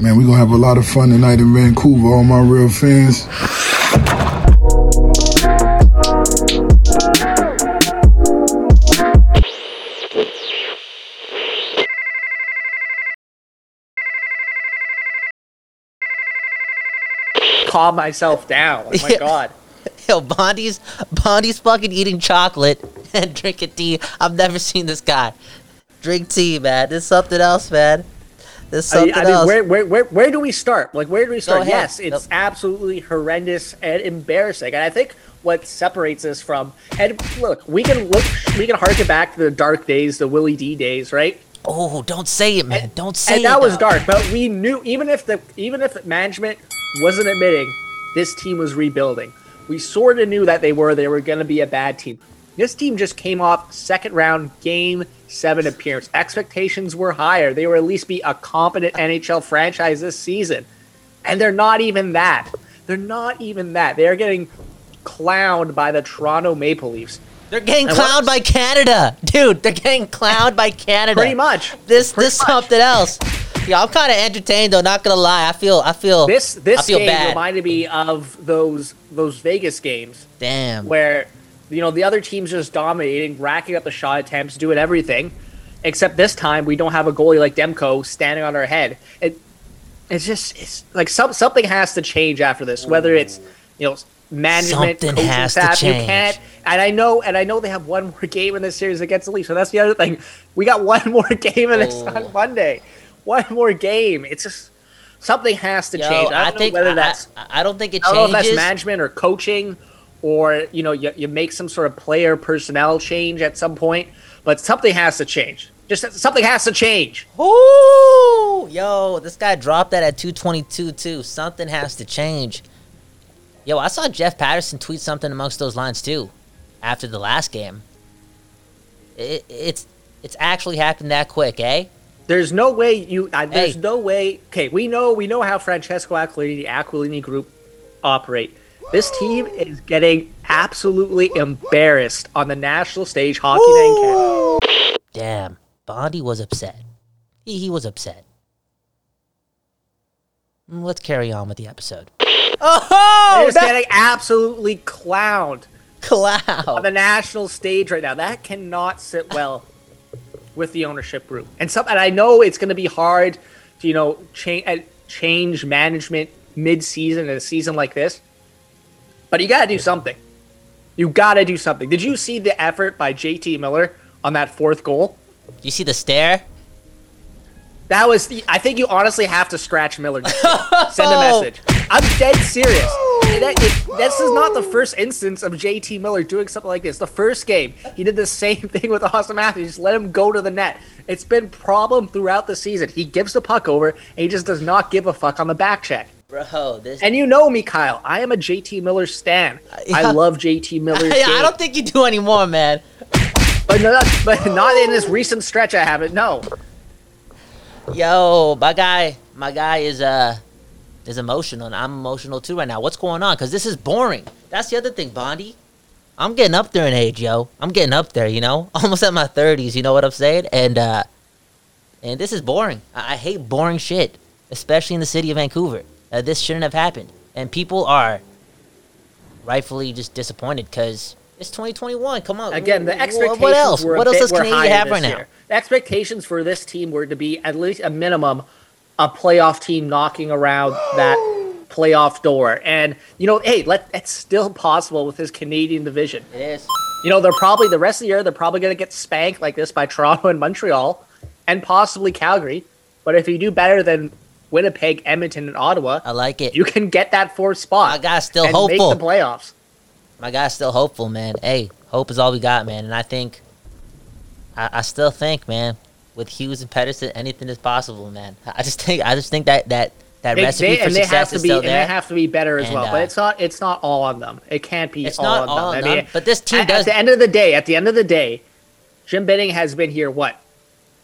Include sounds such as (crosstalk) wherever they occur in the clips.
Man, we're gonna have a lot of fun tonight in Vancouver, all my real fans. calm myself down. Oh my Yeah. god. (laughs) Yo, Bondi's Bondi's fucking eating chocolate (laughs) and drinking tea. I've never seen this guy drink tea, man. There's something else, man. There's I something mean, I mean else. where, where, where, where do we start? Like, where do we start? Yes, it's Nope. absolutely horrendous and embarrassing. And I think what separates us from and look, we can look, we can harken back to the dark days, the Willie D days, right? oh, don't say it, man. don't say and it. that was dark. But we knew even if the even if management wasn't admitting this team was rebuilding, we sort of knew that they were. They were going to be a bad team. This team just came off second round game seven appearance. Expectations were higher. They were at least be a competent NHL franchise this season, and they're not even that. They're not even that. They are getting clowned by the Toronto Maple Leafs. They're getting clowned by Canada, dude. They're getting clowned by Canada. Pretty much. This Pretty this much. something else. Yeah, I'm kind of entertained though. Not gonna lie. I feel I feel This I this feel game bad. reminded me of those those Vegas games Damn. where you know the other team's just dominating, racking up the shot attempts, doing everything. Except this time we don't have a goalie like Demko standing on our head. It it's just it's like some something has to change after this. Whether it's you know management, Something coaching has to staff, you can't. And I know, and I know they have one more (laughs) game in this series against the Leafs. So that's the other thing. We got one (laughs) more game in this Oh. on Monday. One more game. It's just something has to Yo, change. I I, don't know think whether I, that's I, I don't think it I don't know if that's management or coaching, or you know, you, you make some sort of player personnel change at some point. But something has to change. Just something has to change. Ooh, yo, this guy dropped that at 222 too. Something has to change. Yo, I saw Jeff Paterson tweet something amongst those lines too, after the last game. It, it's it's actually happened that quick, eh? There's no way you. Uh, there's Hey. no way. Okay, we know we know how Francesco Aquilini, Aquilini Group, operate. This team is getting absolutely embarrassed on the national stage, Hockey Night in Canada. Damn, Bondi was upset. He, he was upset. Mm, Let's carry on with the episode. Oh, They're just that getting absolutely clowned. Clown on the national stage right now. That cannot sit well with the ownership group. And some, and I know it's going to be hard to you know change change management mid season in a season like this, but you got to do something. You got to do something. Did you see the effort by JT Miller on that fourth goal? You see the stare? That was. The, I think you honestly have to scratch Miller. (laughs) Send a message. I'm dead serious. That- it- this is not the first instance of JT Miller doing something like this. The first game, he did the same (laughs) thing with Auston Matthews. Just let him go to the net. It's been problem throughout the season. He gives the puck over, and he just does not give a fuck on the back check. Bro, this. And you know me, Kyle. I am a JT Miller stan. (laughs) I love JT Miller. (laughs) Yeah. I don't think you do anymore, man. but not, but not in this recent stretch. I haven't. No. Yo, my guy, my guy is uh is emotional, and I'm emotional too right now. What's going on? Cause this is boring. That's the other thing, Bondi. I'm getting up there in age, yo. I'm getting up there, you know, (laughs) almost at my thirties. You know what I'm saying? And uh, and this is boring. I, I hate boring shit, especially in the city of Vancouver. Uh, this shouldn't have happened, and people are rightfully just disappointed because it's 2021. Come on, Again, the expectations What else? What else does Canada have right now? The expectations for this team were to be at least a minimum a playoff team knocking around that (gasps) playoff door. And you know, hey, let it's still possible with this Canadian division. It is. You know, they're probably the rest of the year they're probably going to get spanked like this by (laughs) Toronto and Montreal and possibly Calgary. But if you do better than Winnipeg, Edmonton, and Ottawa, I like it. you can get that fourth spot. My guy's still and hopeful. Make the playoffs. my guy's still hopeful, man. Hey, hope is all we got, man. And I think, I, I still think, man, with Hughes and Pettersson, anything is possible, man. I just think, I just think that that that They, recipe they- for and they success have to is be still and they have to be better as And, well. uh, but it's not it's not all on them. It can't be It's all not on all them. on I them, mean, but this team at, does- At the end of the day, at the end of the day, Jim Benning has been here what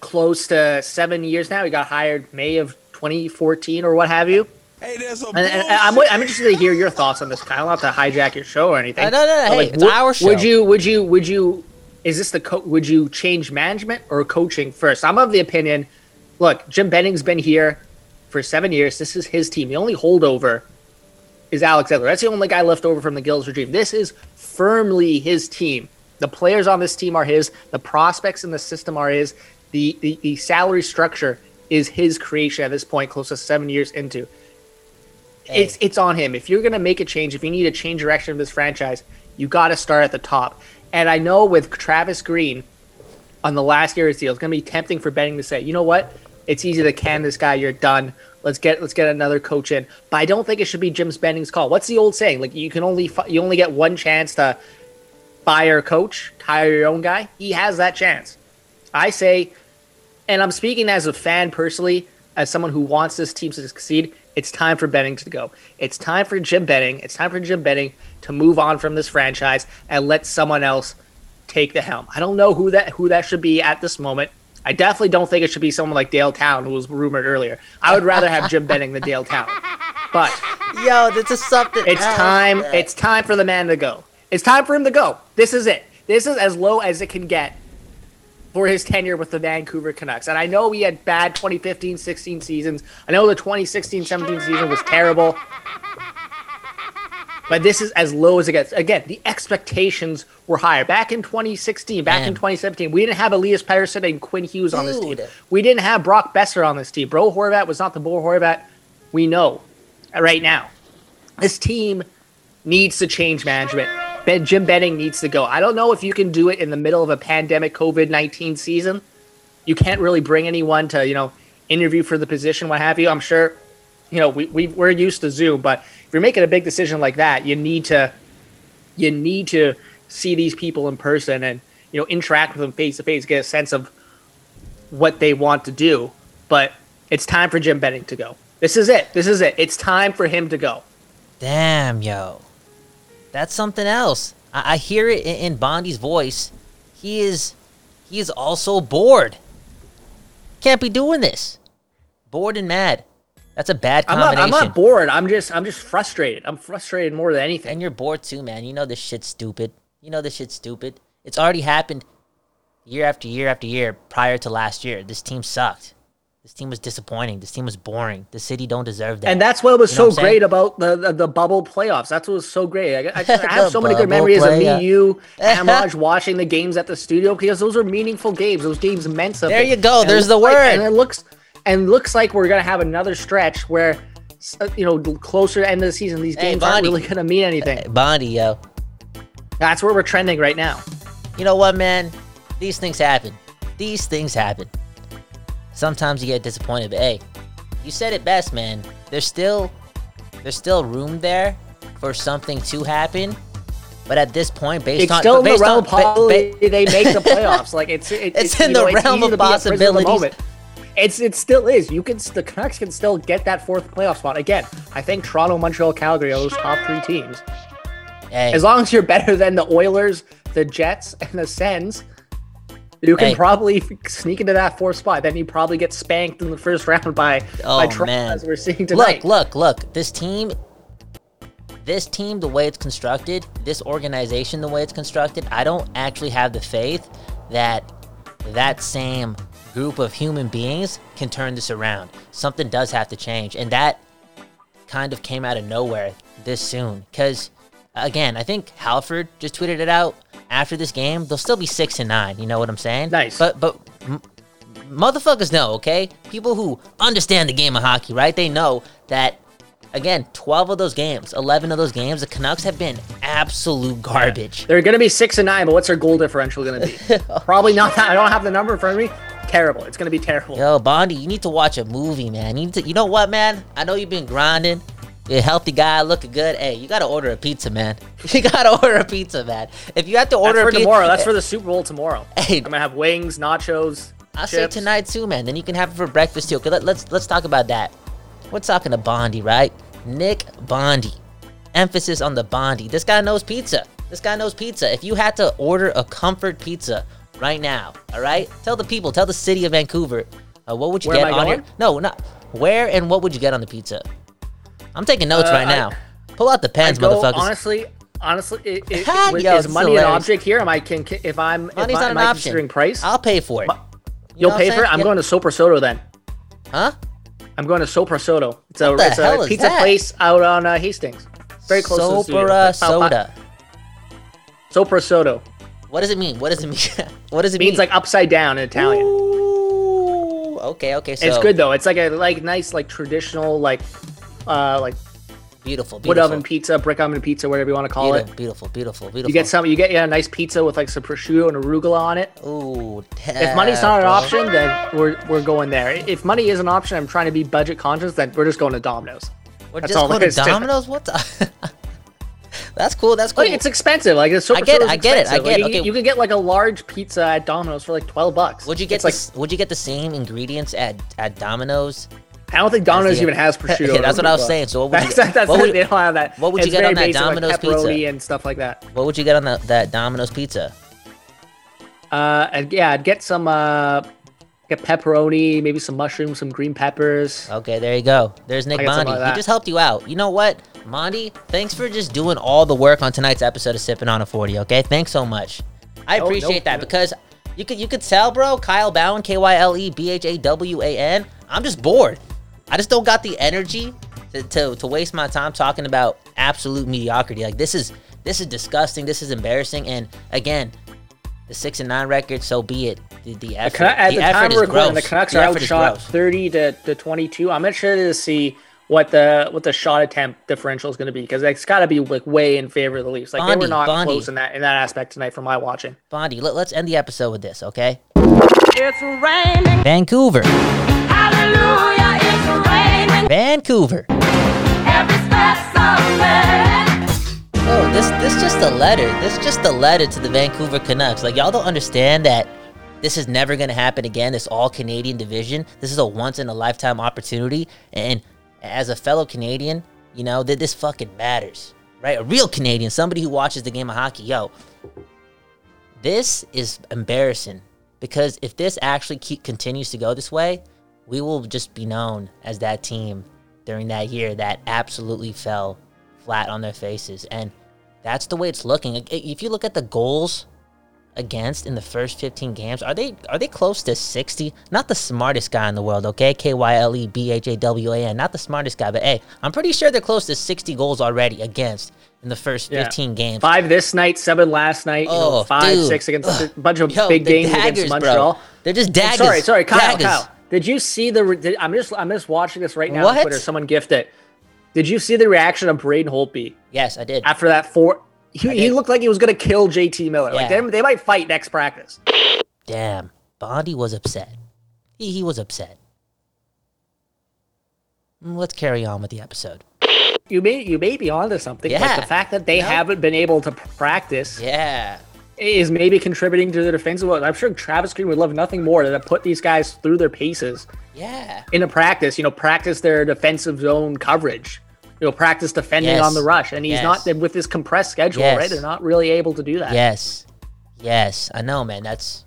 close to seven years now. He got hired May of 2014 or what have you. Hey, there's a And, and I'm, I'm interested to hear your thoughts on this. Kind of not have to hijack your show or anything. Uh, no, no, no, But, hey, it's would, our show. Would you? Would you? Would you? Is this the co- would you change management or coaching first? I'm of the opinion. Look, Jim Benning's been here for seven years. This is his team. The only holdover is Alex Edler. That's the only guy left over from the Gillis regime. This is firmly his team. The players on this team are his. The prospects in the system are his. The, the, the salary structure is his creation at this point, close to seven years into. Hey. It's it's on him. If you're gonna make a change, if you need to change direction of this franchise, you got to start at the top. And I know with Travis Green on the last year of his deal, it's gonna be tempting for Benning to say, you know what, it's easy to can this guy. You're done. Let's get let's get another coach in. But I don't think it should be Jim Benning's call. What's the old saying? Like you can only you only get one chance to fire a coach, hire your own guy. He has that chance. I say, and I'm speaking as a fan personally, as someone who wants this team to succeed. It's time for Benning to go. It's time for Jim Benning. It's time for Jim Benning to move on from this franchise and let someone else take the helm. I don't know who that who that should be at this moment. I definitely don't think it should be someone like Dale Tallon, who was rumored earlier. I would rather have Jim Benning than Dale Tallon. But Yo, this is something. it's else, time. It's time for the man to go. It's time for him to go. This is it. This is as low as it can get for his tenure with the Vancouver Canucks. And I know we had bad 2015-16 seasons. I know the 2016-17 season was terrible. But this is as low as it gets. Again, the expectations were higher. Back in 2016, back in 2017, we didn't have Elias Pettersson and Quinn Hughes on this team. We didn't have Brock Boeser on this team. Bo Horvat was not the Bo Horvat we know right now. This team needs to change management. Ben, Jim Benning needs to go. I don't know if you can do it in the middle of a pandemic COVID 19 season. You can't really bring anyone to, you know, interview for the position, what have you. I'm sure, you know, we, we, we're used to Zoom, but if you're making a big decision like that, you need to you need to see these people in person and you know interact with them face to face, get a sense of what they want to do. But it's time for Jim Benning to go. This is it. This is it. It's time for him to go. Damn, yo. That's something else. I, I hear it in, in Bondi's voice. He is he is also bored. Can't be doing this. Bored and mad. That's a bad I'm not. combination. I'm not bored. I'm just. I'm just frustrated. I'm frustrated more than anything. and you're bored too, man. You know this shit's stupid. You know this shit's stupid. It's already happened year after year after year prior to last year. This team sucked. This team was disappointing. This team was boring. The city don't deserve that. And that's what was You know so I'm great about the, the the bubble playoffs. That's what was so great. I, I, just, (laughs) I have so many good memories of playoff. me, you, (laughs) Amraj watching the games at the studio because those are meaningful games. Those games meant something. There you go. And There's the looks like- word. and it looks and looks like we're gonna have another stretch where, uh, you know, closer to the end of the season, these Hey, games aren't really gonna mean anything. Bondi, yo. That's where we're trending right now. You know what, man? These things happen. These things happen. Sometimes you get disappointed, but hey, you said it best, man. There's still there's still room there for something to happen. But at this point, based It's on still in the based realm on, of ba- possibility they make the playoffs. Like it's it, It's you in the know, realm of to be a prisoner the possibilities. moment. It's it still is. You can the Canucks can still get that fourth playoff spot again. I think Toronto, Montreal, Calgary are those top three teams. hey, As long as you're better than the Oilers, the Jets, and the Sens, you can Hey. probably sneak into that fourth spot. Then you probably get spanked in the first (laughs) round by Oh, by Toronto, as we're seeing tonight. look, look, look. This team, this team, the way it's constructed, this organization, the way it's constructed, I don't actually have the faith that that same group of human beings can turn this around. Something does have to change, and that kind of came out of nowhere this soon. Because again, I think Halford just tweeted it out after this game. They'll still be six and nine. You know what I'm saying? Nice. But but m- motherfuckers know, okay? People who understand the game of hockey, right? They know that again, 12 of those games, 11 of those games, the Canucks have been absolute garbage. They're going to be six and nine, but what's their goal differential going to be? (laughs) Oh. Probably not. I don't have the number in front of me. Terrible. It's going to be terrible. Yo, Bondi, you need to watch a movie, man. You need to, you know what, man? I know you've been grinding. You're a healthy guy, looking good. Hey, you gotta order a pizza, man. (laughs) You gotta order a pizza, man. If you have to That's order for a pizza, tomorrow. That's (laughs) for the Super Bowl tomorrow. Hey. I'm gonna have wings, nachos. I'll say tonight too, man. Then you can have it for breakfast too. Okay, let, let's let's talk about that. We're talking to Bondi, right? Nick Bondi. Emphasis on the Bondi. This guy knows pizza. This guy knows pizza. If you had to order a comfort pizza right now, all right? Tell the people, tell the city of Vancouver, uh, what would you Where get on your? No, not where and what would you get on the pizza? I'm taking notes Uh, right I- now. Pull out the pens, I go, motherfuckers. honestly, honestly, it, it, (laughs) with- yo, is money an object here? Am I can if I'm if Money's I, not an I option. considering price? I'll pay for it. You You'll pay for it. I'm Yeah. going to Sopra Sotto then. Huh? I'm going to Sopra Sotto. It's a What it's a pizza that? place out on uh, Hastings. Very close to the studio. Sopra Sotto. Sopra Sotto. What does it mean? What does it mean? (laughs) what does it mean? It means like upside down in Italian. Ooh, okay, okay. So it's good though. It's like a like nice like traditional like uh like Beautiful, beautiful. wood oven pizza, brick oven pizza, whatever you want to call beautiful, it. beautiful, beautiful, beautiful. You get some. You get yeah, a nice pizza with like some prosciutto and arugula on it. Ooh, If money's not an bro. option, then we're we're going there. If money is an option, I'm trying to be budget conscious. Then we're just going to Domino's. We're That's just all going to is to it. Domino's. What? The... (laughs) that's cool. That's cool. Like, it's expensive. Like it's super I get it, I get it, I get Like, it, you, okay. you can get like a large pizza at Domino's for like twelve bucks. would you get It's like? the, s- Would you get the same ingredients at at Domino's? I don't think Domino's even has (laughs) prosciutto. Yeah, that's what I was saying. So what would you That's, what, would, they don't have that. what would you get on that basic, Domino's like pizza? and stuff like that. what would you get on that that Domino's pizza? Uh, yeah, I'd get some uh, get pepperoni, maybe some mushrooms, some green peppers. Okay, there you go. There's Nick Bondi. like he just helped you out. You know what, Bondi? Thanks for just doing all the work on tonight's episode of Sipping on a 40. Okay, thanks so much. I No, appreciate no, that no. because you could you could tell, bro. Kyle Bhawan, K Y L E B H A W A N. I'm just bored. I just don't got the energy to, to to waste my time talking about absolute mediocrity. Like this is this is disgusting. This is embarrassing. And again, the six and nine record, so be it. The, the effort, Cana- at the, the, effort time is we're recording, gross. the Canucks The are effort outshot 30 to, to 22. I'm interested to see what the what the shot attempt differential is going to be because it's got to be like way in favor of the Leafs. Like they Bondi, were not Bondi. close in that in that aspect tonight from my watching. Bondi, let, us end the episode with this, okay? It's raining. Vancouver, Hallelujah, it's raining. Vancouver. Oh, this this just a letter. This just a letter to the Vancouver Canucks. Like y'all don't understand that this is never gonna happen again. This all Canadian division. This is a once in a lifetime opportunity. And as a fellow Canadian, you know that this fucking matters, right? A real Canadian, somebody who watches the game of hockey. Yo, this is embarrassing because if this actually keep, continues to go this way, we will just be known as that team during that year that absolutely fell flat on their faces. And that's the way it's looking. If you look at the goals against in the first 15 games, are they are they close to 60? Not the smartest guy in the world, okay? K Y L E B H A W A N. Not the smartest guy, but hey, I'm pretty sure they're close to 60 goals already against in the first Yeah. 15 games. Five this night, seven last night. You know, Oh, five, dude. six against Ugh. a (sighs) bunch of Yo, big games daggers, against bro. Montreal. They're just daggers. sorry, sorry, Kyle, daggers. Kyle. Did you see the? Did, I'm just I'm just watching this right now What? on Twitter. Someone gifted. Did you see the reaction of Braden Holtby Yes, I did. after that four? He, he looked like he was gonna kill JT Miller. Like they, they might fight next practice. Damn, Bondi was upset. He, he was upset. Mm, Let's carry on with the episode. You may you may be onto something. Like Yeah. the fact that they No. haven't been able to practice Yeah. Is maybe contributing to the defensive. woes. I'm sure Travis Green would love nothing more than to put these guys through their paces Yeah. In into practice. You know, practice their defensive zone coverage. You know, practice defending Yes. on the rush. And he's Yes. not with this compressed schedule, Yes. right? They're not really able to do that. Yes. Yes. I know, man. That's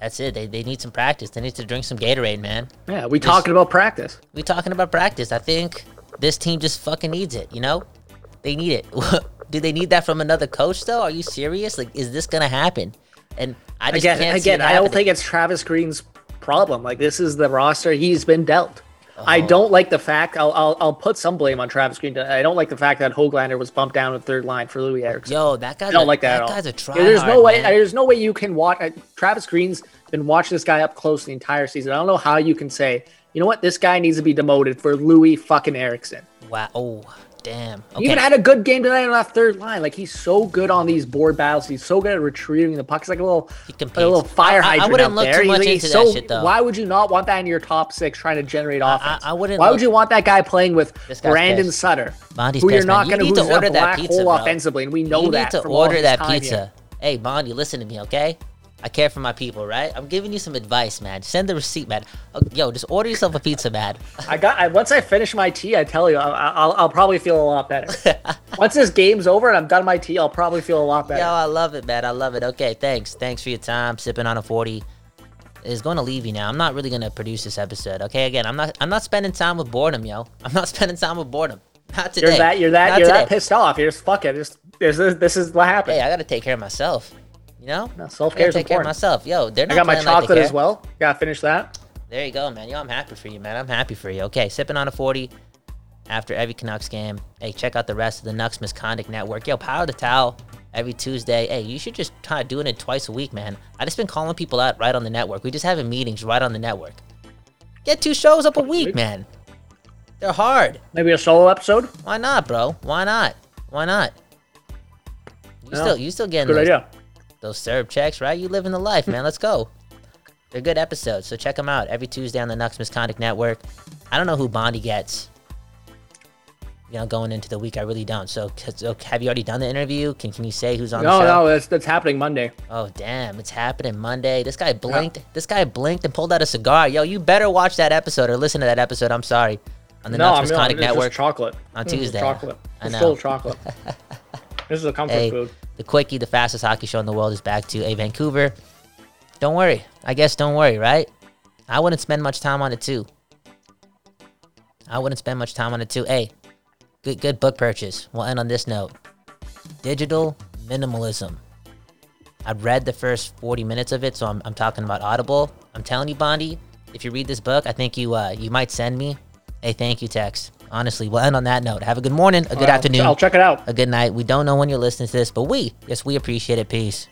that's it. They, they need some practice. They need to drink some Gatorade, man. Yeah, we talking about practice. We talking about practice. I think this team just fucking needs it, you know? They need it. (laughs) Do they need that from another coach though? Are you serious? Like is this gonna happen? And I just Again, can't see again, I don't think it's Travis Green's problem. Like this is the roster he's been dealt. I Oh. don't like the fact. I'll, I'll I'll put some blame on Travis Green. I don't like the fact that Hoglander was bumped down to third line for Loui Eriksson. Yo, that guy. I don't a, like that, that at all. guy's a try there's no way. man. There's no way you can watch. Uh, Travis Green's been watching this guy up close the entire season. I don't know how you can say, you know what, this guy needs to be demoted for Louis fucking Erickson. Wow. Oh, damn. He Okay. even had a good game tonight on that third line. Like he's so good on these board battles. He's so good at retrieving the pucks. Like a little, like a little fire I- I- I wouldn't out look there. too much he's into that shit, though. Why would you not want that in your top six, trying to generate offense? I wouldn't Why look- would you want that guy playing with Brandon pissed. Sutter, Bondi's who you're not going You to order that black pizza, hole bro. offensively, and we know you that. need to order that pizza. Hey, Bondi, listen to me, okay? I care for my people, right? I'm giving you some advice, man. Send the receipt, man. Oh, Yo, just order yourself a pizza, man. I got. I, once I finish my tea, I tell you, I'll, I'll, I'll probably feel a lot better. (laughs) once this game's over and I'm done my tea, I'll probably feel a lot better. Yo, I love it, man. I love it. Okay, thanks. Thanks for your time. Sipping on a 40 is going to leave you now. I'm not really going to produce this episode. Okay, again, I'm not I'm not spending time with boredom, yo. I'm not (laughs) spending time with boredom. Not today. you're that. You're that. Not you're today. that pissed off. You're just fuck it. Just this is this is what happened. Hey, I got to take care of myself. You know? No, self care is take care of important. myself. Yo, they're not I got my playing like chocolate as well. Gotta finish that. There you go, man. Yo, I'm happy for you, man. I'm happy for you. Okay, sipping on a 40 after every Canucks game. Hey, check out the rest of the Nucks Misconduct Network. Yo, Power the Towel every Tuesday. Hey, you should just try doing it twice a week, man. I just been calling people out right on the network. We just having meetings right on the network. Get two shows up a week, man. They're hard. Maybe a solo episode. Why not, bro? Why not? Why not? You Yeah. still you still getting Good those, idea. Those serve checks, right? You living the life, man. Let's go. They're good episodes, so check them out every Tuesday on the Nucks Misconduct Network. I don't know who Bondi gets. You know, going into the week, I really don't. So, so have you already done the interview? Can Can you say who's on No, the show? no, that's that's happening Monday. Oh damn, it's happening Monday. This guy blinked. This guy blinked and pulled out a cigar. Yo, you better watch that episode or listen to that episode. I'm sorry, on the no, Nucks. Misconduct It's just Network. chocolate on It's just Tuesday. Chocolate. I It's know. still chocolate. (laughs) this is a comfort Hey, food. The quickie, the fastest hockey show in the world, is back to a Vancouver. Don't worry. I guess don't worry, right? I wouldn't spend much time on it too. I wouldn't spend much time on it too. Hey, good good book purchase. We'll end on this note. Digital minimalism. I've read the first 40 minutes of it, so I'm, I'm talking about Audible. I'm telling you, Bondi, if you read this book, I think you uh, you might send me a thank you text. Honestly, we'll end on that note. Have a good morning, a good I'll- afternoon, I'll check it out. a good night. We don't know when you're listening to this, but we, yes, we appreciate it. Peace.